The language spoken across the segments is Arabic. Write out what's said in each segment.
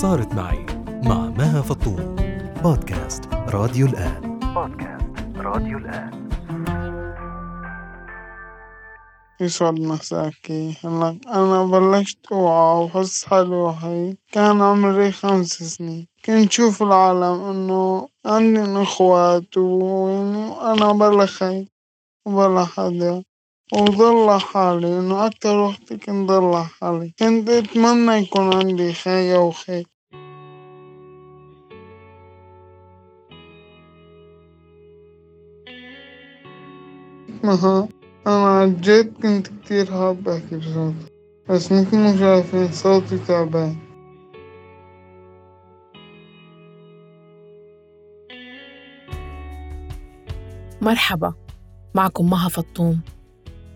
صارت معي مع مها فطوم بودكاست راديو الآن. بودكاست راديو الآن. يسعد مساكي هلا أنا بلشت. أوعى وحس حالي وحيد كان عمري خمس سنين. كنت شوف العالم إنه عندي إخوات ويعني أنا بلا خي وبلا حدا. وضل حالي إنه أكتر وقت كنت ضل حالي كنت أتمنى يكون عندي خي أو خي مها أنا عجيت كنت كتير حابب أحكي بصوتي بس مثل شايفين صوتي تعبان مرحبا معكم مها فطوم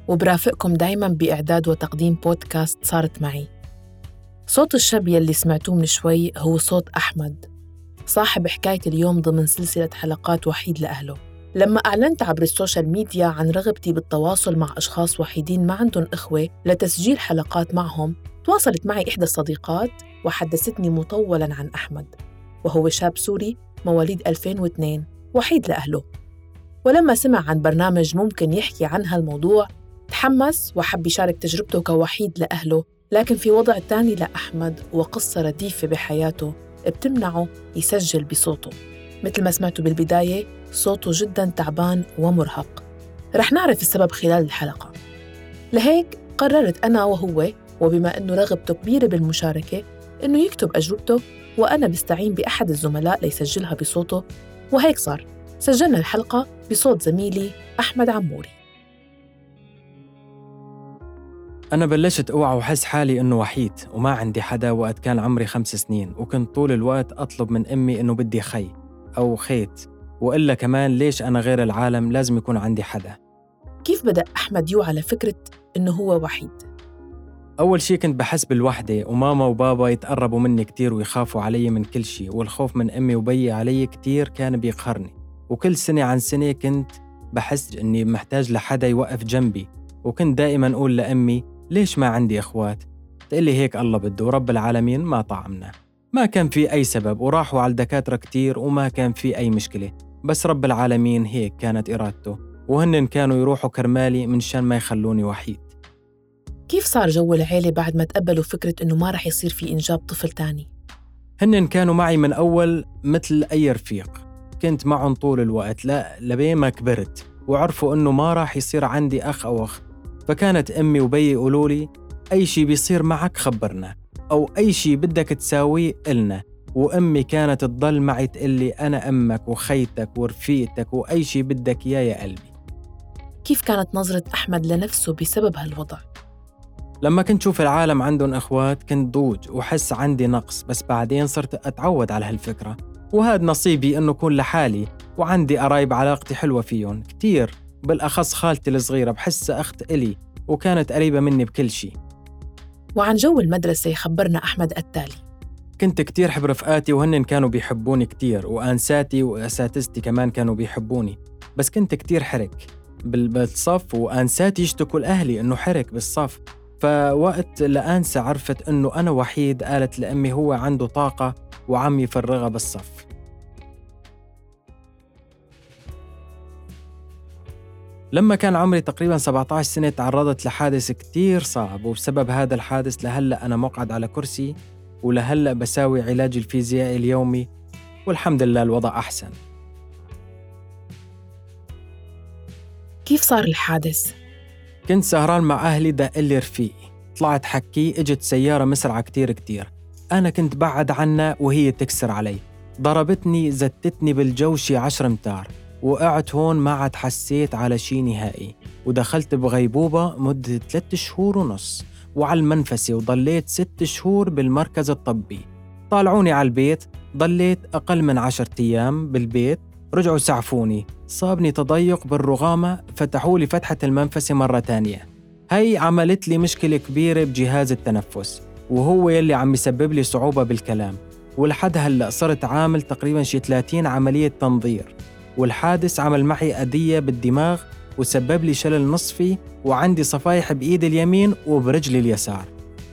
وبرافقكم دايما بإعداد وتقديم بودكاست صارت معي. صوت الشاب يلي سمعتوه من شوي هو صوت أحمد صاحب حكاية اليوم ضمن سلسلة حلقات وحيد لأهله. لما أعلنت عبر ال social media عن رغبتي بالتواصل مع أشخاص وحيدين ما عندهم إخوة لتسجيل حلقات معهم تواصلت معي إحدى الصديقات وحدثتني مطولاً عن أحمد وهو شاب سوري مواليد 2002 وحيد لأهله. ولما سمع عن برنامج ممكن يحكي عن هالموضوع تحمس وحب يشارك تجربته كوحيد لأهله لكن في وضع تاني لأحمد وقصة رديفة بحياته بتمنعه يسجل بصوته. مثل ما سمعتوا بالبداية صوته جدا تعبان ومرهق. رح نعرف السبب خلال الحلقة. لهيك قررت أنا وهو وبما أنه رغبته كبيرة بالمشاركة أنه يكتب أجوبته وأنا بستعين بأحد الزملاء ليسجلها بصوته. وهيك صار. سجلنا الحلقة بصوت زميلي أحمد عموري. أنا بلشت أوعى وحس حالي إنه وحيد وما عندي حدا وقت كان عمري خمس سنين وكنت طول الوقت أطلب من أمي إنه بدي خي أو خيت وإلا كمان ليش أنا غير العالم لازم يكون عندي حدا كيف بدأ أحمد يوعى لفكرة إنه هو وحيد؟ أول شي كنت بحس بالوحدة وماما وبابا يتقربوا مني كتير ويخافوا علي من كل شي والخوف من أمي وبي علي كتير كان بيقهرني وكل سنة عن سنة كنت بحس إني محتاج لحدا يوقف جنبي وكنت دائما أقول لأمي ليش ما عندي إخوات؟ تقلي هيك الله بده ورب العالمين ما طعمنا. ما كان في أي سبب وراحوا على الدكاترة كتير وما كان في أي مشكلة. بس رب العالمين هيك كانت إرادته وهن كانوا يروحوا كرمالي من شان ما يخلوني وحيد. كيف صار جو العيلة بعد ما تقبلوا فكرة إنه ما رح يصير في إنجاب طفل تاني؟ هن كانوا معي من أول مثل أي رفيق. كنت معهم طول الوقت لا لبين ما كبرت وعرفوا إنه ما راح يصير عندي أخ أو أخت. فكانت أمي وبي يقولوا لي أي شي بيصير معك خبرنا أو أي شي بدك تساويه إلنا. وأمي كانت تضل معي تقلي أنا أمك وخيتك ورفيقتك وأي شي بدك إياه يا قلبي. كيف كانت نظرة أحمد لنفسه بسبب هالوضع؟ لما كنت شوف العالم عندهم إخوات كنت ضوج وحس عندي نقص بس بعدين صرت أتعود على هالفكرة. وهذا نصيبي إنه أكون لحالي وعندي قرايب علاقتي حلوة فيهم كتير. بالأخص خالتي الصغيرة بحسها أخت إلي وكانت قريبة مني بكل شي. وعن جو المدرسة يخبرنا أحمد التالي. كنت كتير حب رفقاتي وهن كانوا بيحبوني كتير وأنساتي وأساتذتي كمان كانوا بيحبوني. بس كنت كتير حرك بال- بالصف وأنساتي يشتكوا لأهلي إنه حرك بالصف. فوقت لأنسة عرفت إنه أنا وحيد قالت لأمي هو عنده طاقة وعم يفرغها بالصف. لما كان عمري تقريبا 17 سنة تعرضت لحادث كتير صعب وبسبب هذا الحادث لهلأ أنا مقعد على كرسي ولهلأ بساوي علاجي الفيزيائي اليومي والحمد لله الوضع أحسن. كيف صار الحادث؟ كنت سهران مع أهلي دق لي رفيقي طلعت حكي إجت سيارة مسرعة كتير كتير. أنا كنت بعد عنا وهي تكسر علي. ضربتني زتتني بالجو شي عشر امتار وقعت هون ما عاد حسيت على شي نهائي. ودخلت بغيبوبة مدة ثلاثة شهور ونص وعلى المنفسة وضليت ست شهور بالمركز الطبي. طالعوني على البيت ضليت أقل من عشرة أيام بالبيت. رجعوا سعفوني. صابني تضيق بالرغامة فتحوا لي فتحة المنفسة مرة تانية. هي عملت لي مشكلة كبيرة بجهاز التنفس وهو يلي عم يسبب لي صعوبة بالكلام. ولحد هلأ صرت عامل تقريبا شي 30 عملية تنظير. والحادث عمل معي أذية بالدماغ وسبب لي شلل نصفي وعندي صفايح بإيدي اليمين وبرجلي اليسار.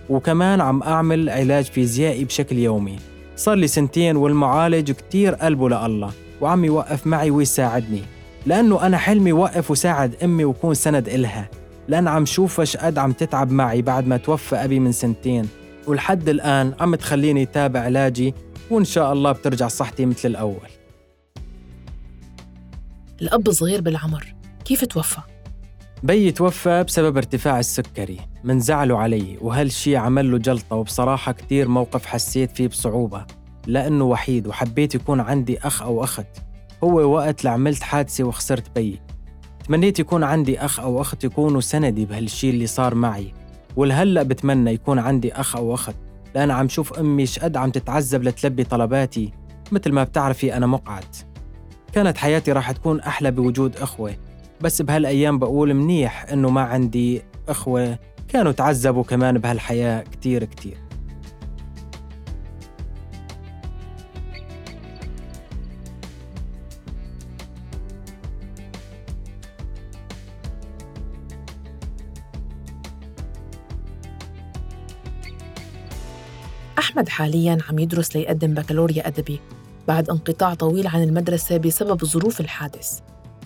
وكمان عم أعمل علاج فيزيائي بشكل يومي. صار لي سنتين والمعالج كتير قلبه لله وعم يوقف معي ويساعدني. لأنه أنا حلمي وقف وساعد أمي وكون سند إلها. لأن عم شوفها شقد عم تتعب معي بعد ما توفى أبي من سنتين. ولحد الآن عم تخليني تابع علاجي وإن شاء الله بترجع صحتي مثل الأول. الأب صغير بالعمر. كيف توفى؟ بيي توفى بسبب ارتفاع السكري من زعله علي وهالشي عمل له جلطة وبصراحة كتير موقف حسيت فيه بصعوبة. لأنه وحيد وحبيت يكون عندي أخ أو أخت. هو وقت لعملت حادثة وخسرت بيي تمنيت يكون عندي أخ أو أخت يكونوا سندي بهالشي اللي صار معي. ولهلأ بتمنى يكون عندي أخ أو أخت. لأن عم شوف أمي شقد عم تتعذب لتلبي طلباتي. مثل ما بتعرفي أنا مقعد. كانت حياتي راح تكون أحلى بوجود أخوة بس بهالأيام بقول منيح إنه ما عندي أخوة كانوا تعذبوا كمان بهالحياة كتير كتير. أحمد حالياً عم يدرس ليقدم بكالوريا أدبي. بعد انقطاع طويل عن المدرسة بسبب ظروف الحادث.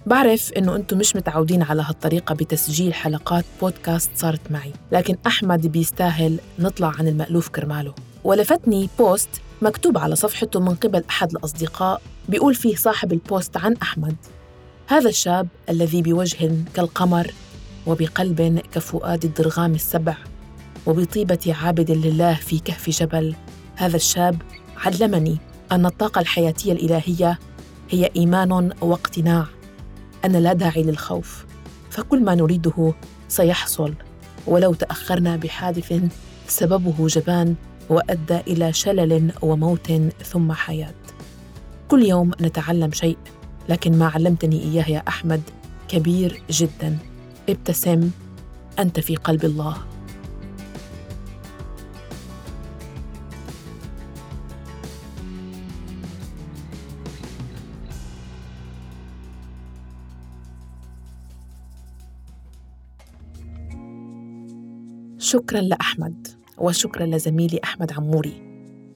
بعرف إنه أنتم مش متعودين على هالطريقة بتسجيل حلقات بودكاست صارت معي لكن أحمد بيستاهل نطلع عن المألوف كرماله. ولفتني post مكتوب على صفحته من قبل أحد الأصدقاء بيقول فيه صاحب ال post عن أحمد هذا الشاب الذي بوجه كالقمر وبقلب كفؤاد الضرغام السبع وبطيبة عابد لله في كهف جبل هذا الشاب علمني أن الطاقة الحياتية الإلهية هي إيمان واقتناع أن لا داعي للخوف. فكل ما نريده سيحصل. ولو تأخرنا بحادث سببه جبان وأدى إلى شلل وموت ثم حياة. كل يوم نتعلم شيء لكن ما علمتني إياه يا أحمد كبير جدا. ابتسم أنت في قلب الله. شكرا لأحمد وشكرا لزميلي أحمد عموري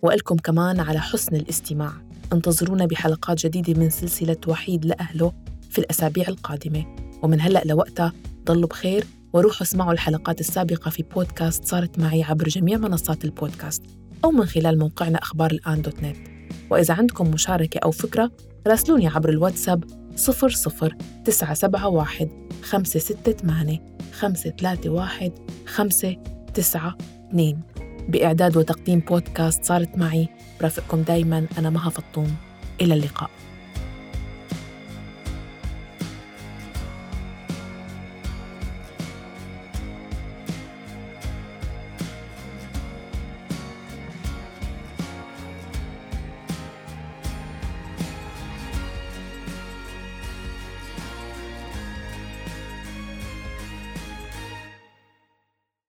وإلكم كمان على حسن الاستماع. انتظرونا بحلقات جديدة من سلسلة وحيد لأهله في الأسابيع القادمة. ومن هلأ لوقتها ضلوا بخير وروحوا اسمعوا الحلقات السابقة في بودكاست صارت معي عبر جميع منصات البودكاست أو من خلال موقعنا أخبار الآن دوت نت. وإذا عندكم مشاركة أو فكرة راسلوني عبر الواتساب 00971 568 531 592 بإعداد وتقديم بودكاست صارت معي برافقكم دايما أنا مها فطوم. إلى اللقاء.